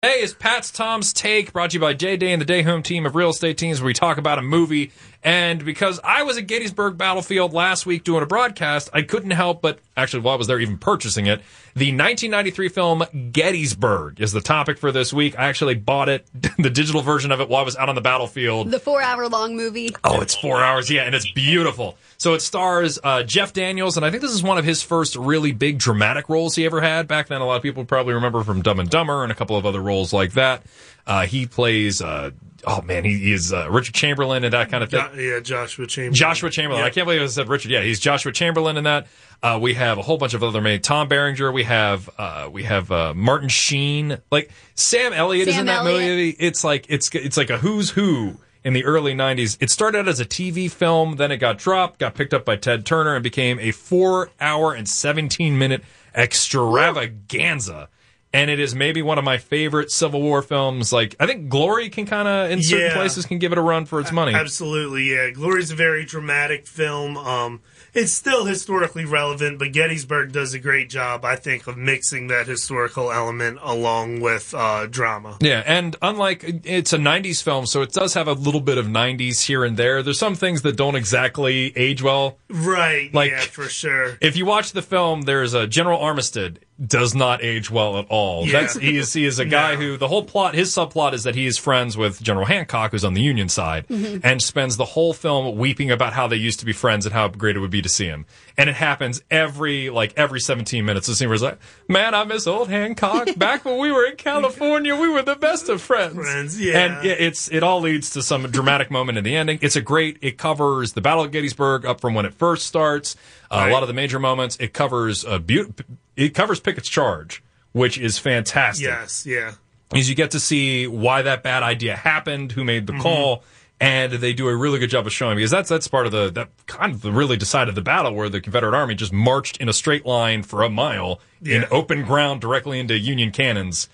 Hey, it's Pat's Tom's Take, brought to you by Jay Day and the Day Home team of real estate teams, where we talk about a movie. And because I was at Gettysburg Battlefield last week doing a broadcast, I couldn't help but actually, while I was there, even purchasing it. The 1993 film Gettysburg is the topic for this week. I actually bought it, the digital version of it, while I was out on the battlefield. The four hour long movie. Oh, it's four hours, yeah, and it's beautiful. So it stars uh, Jeff Daniels, and I think this is one of his first really big dramatic roles he ever had. Back then, a lot of people probably remember from Dumb and Dumber and a couple of other roles like that. Uh, he plays, uh, oh man, he, he is uh, Richard Chamberlain and that kind of thing. Jo- yeah, Joshua Chamberlain. Joshua Chamberlain. I can't believe I said Richard. Yeah, he's Joshua Chamberlain in that. Uh, we have a whole bunch of other made. Tom Berenger. We have uh, we have uh, Martin Sheen. Like Sam Elliott is in that Elliott. movie. It's like it's it's like a who's who in the early '90s. It started out as a TV film, then it got dropped, got picked up by Ted Turner, and became a four-hour and 17-minute extravaganza. And it is maybe one of my favorite Civil War films. Like I think Glory can kind of in certain Yeah. places can give it a run for its money. Absolutely, yeah. Glory's a very dramatic film. Um, it's still historically relevant, but Gettysburg does a great job, I think, of mixing that historical element along with uh, drama. Yeah, and unlike it's a 90s film, so it does have a little bit of 90s here and there. There's some things that don't exactly age well. Right, Like- yeah, for sure. If you watch the film, there's a General Armistead does not age well at all. Yeah. That's he is he is a guy No. who the whole plot his subplot is that he is friends with General Hancock who's on the Union side and spends the whole film weeping about how they used to be friends and how great it would be to see him. And it happens every like every 17 minutes. The scene where he's like, "Man, I miss old Hancock. Back when we were in California, we were the best of friends." Friends, yeah. And yeah, it's it all leads to some dramatic moment in the ending. It's a great. It covers the Battle of Gettysburg up from when it first starts. Uh, A lot of the major moments. It covers a beau- It covers Pickett's charge, which is fantastic. Yes, yeah. Is you get to see why that bad idea happened, who made the Mm-hmm. call, and they do a really good job of showing because that's that's part of the that kind of really decided the battle where the Confederate Army just marched in a straight line for a mile in open ground directly into Union cannons.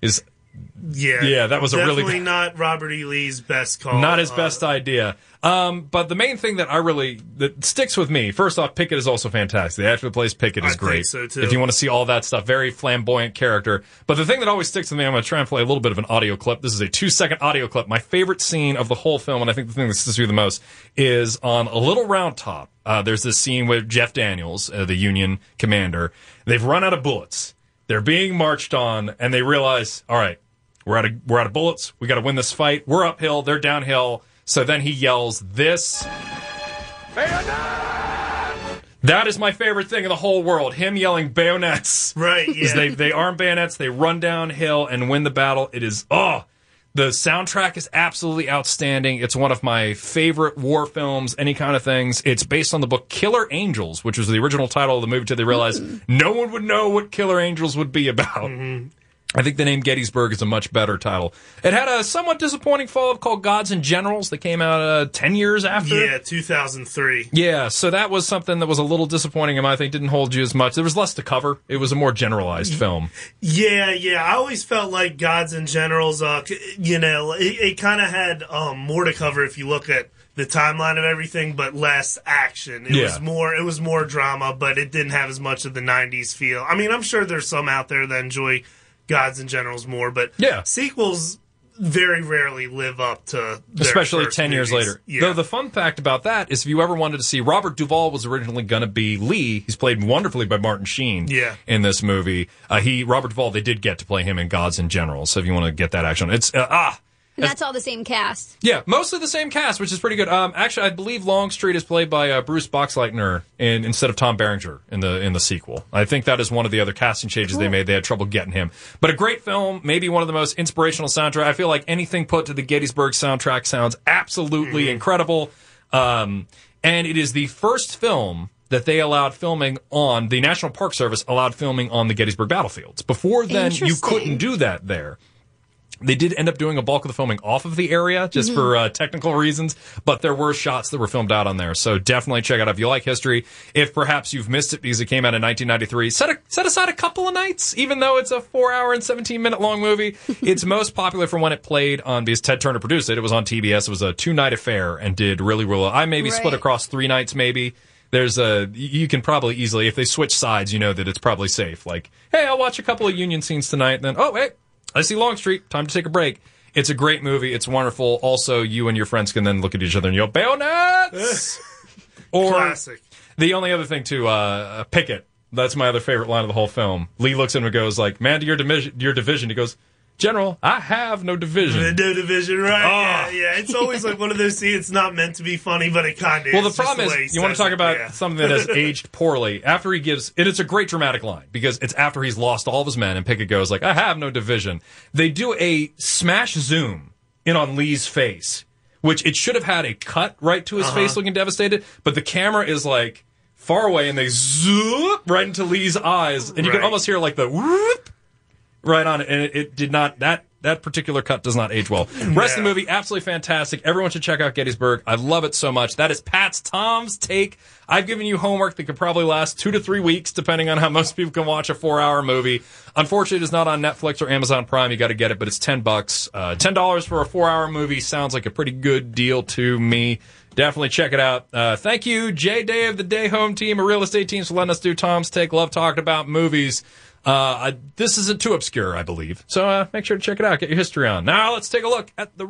Is Yeah, Yeah, that was a really definitely not Robert E. Lee's best call. not his best idea. Um, but the main thing that I really that sticks with me, first off, Pickett is also fantastic. The actor who plays Pickett is I think great. so, too. If you want to see all that stuff, very flamboyant character. But the thing that always sticks with me, I'm going to try and play a little bit of an audio clip. This is a two second audio clip. My favorite scene of the whole film, and I think the thing that sticks with me the most, is on a little round top. Uh, there's this scene with Jeff Daniels, uh, the Union commander. They've run out of bullets. They're being marched on, and they realize, all right, we're out of we're out of bullets. We got to win this fight. We're uphill. They're downhill. So then he yells this. Bayonets! That is my favorite thing in the whole world. Him yelling bayonets. Right, yeah. They they arm bayonets. They run downhill and win the battle. It is oh. The soundtrack is absolutely outstanding. It's one of my favorite war films, any kind of things. It's based on the book Killer Angels, which was the original title of the movie until they realized mm. no one would know what Killer Angels would be about. Mm-hmm. I think the name Gettysburg is a much better title. It had a somewhat disappointing follow-up called Gods and Generals that came out uh, 10 years after. Yeah, 2003. Yeah, so that was something that was a little disappointing and I think didn't hold you as much. There was less to cover. It was a more generalized film. Yeah, yeah. I always felt like Gods and Generals, uh, you know, it, it kind of had um, more to cover if you look at the timeline of everything, but less action. It Yeah. was more, it was more drama, but it didn't have as much of the '90s feel. I mean, I'm sure there's some out there that enjoy Gods and Generals more, but Yeah. sequels very rarely live up to, their Especially first 10 years later. Yeah. Though the fun fact about that is if you ever wanted to see Robert Duvall was originally going to be Lee. He's played wonderfully by Martin Sheen Yeah. in this movie. Uh, he Robert Duvall they did get to play him in Gods and Generals. So if you want to get that action. It's uh, ah And that's all the same cast. Yeah, mostly the same cast, which is pretty good. Um, actually, I believe Longstreet is played by uh, Bruce Boxleitner in, instead of Tom Berenger in the in the sequel. I think that is one of the other casting changes they made. They had trouble getting him, but a great film, maybe one of the most inspirational soundtrack. I feel like anything put to the Gettysburg soundtrack sounds absolutely incredible. Um, and it is the first film that they allowed filming on the National Park Service allowed filming on the Gettysburg battlefields. Before then, you couldn't do that there. They did end up doing a bulk of the filming off of the area just Mm-hmm. for uh, technical reasons, but there were shots that were filmed out on there. So definitely check it out if you like history. If perhaps you've missed it because it came out in 1993, set, a, set aside a couple of nights, even though it's a four hour and 17 minute long movie. it's most popular from when it played on, because Ted Turner produced it. It was on TBS. It was a two night affair and did really, really well. I maybe split across three nights, maybe. There's a, you can probably easily, if they switch sides, you know that it's probably safe. Like, hey, I'll watch a couple of Union scenes tonight, then, oh, wait, I see Longstreet. Time to take a break. It's a great movie. It's wonderful. Also, you and your friends can then look at each other and yell bayonets. or Classic. the only other thing too, uh, Pickett. That's my other favorite line of the whole film. Lee looks at him and goes like, "Man, to your division, your division." He goes, "General, I have no division." No division, right? Oh. Yeah, yeah. It's always like one of those scenes. It's not meant to be funny, but it kind of is. Well, the just problem way he is, you want to talk it, about yeah. something that has aged poorly. After he gives, and it's a great dramatic line because it's after he's lost all of his men, and Pickett goes like, "I have no division." They do a smash zoom in on Lee's face, which it should have had a cut right to his Uh-huh. face, looking devastated, but the camera is like far away, and they zoom right into Lee's eyes, and you can almost hear like the whoop right on it, and it, it did not that. That particular cut does not age well. Rest of the movie, absolutely fantastic. Everyone should check out Gettysburg. I love it so much. That is Pat's Tom's take. I've given you homework that could probably last two to three weeks, depending on how most people can watch a four-hour movie. Unfortunately, it is not on Netflix or Amazon Prime. You got to get it, but it's ten bucks. Uh, Ten dollars for a four-hour movie sounds like a pretty good deal to me. Definitely check it out. Uh, thank you, Jay of the Day Home team, a real estate team, for letting us do Tom's take. Love talking about movies. Uh, this isn't too obscure, I believe. So uh, make sure to check it out. Get your history on. Now let's take a look at the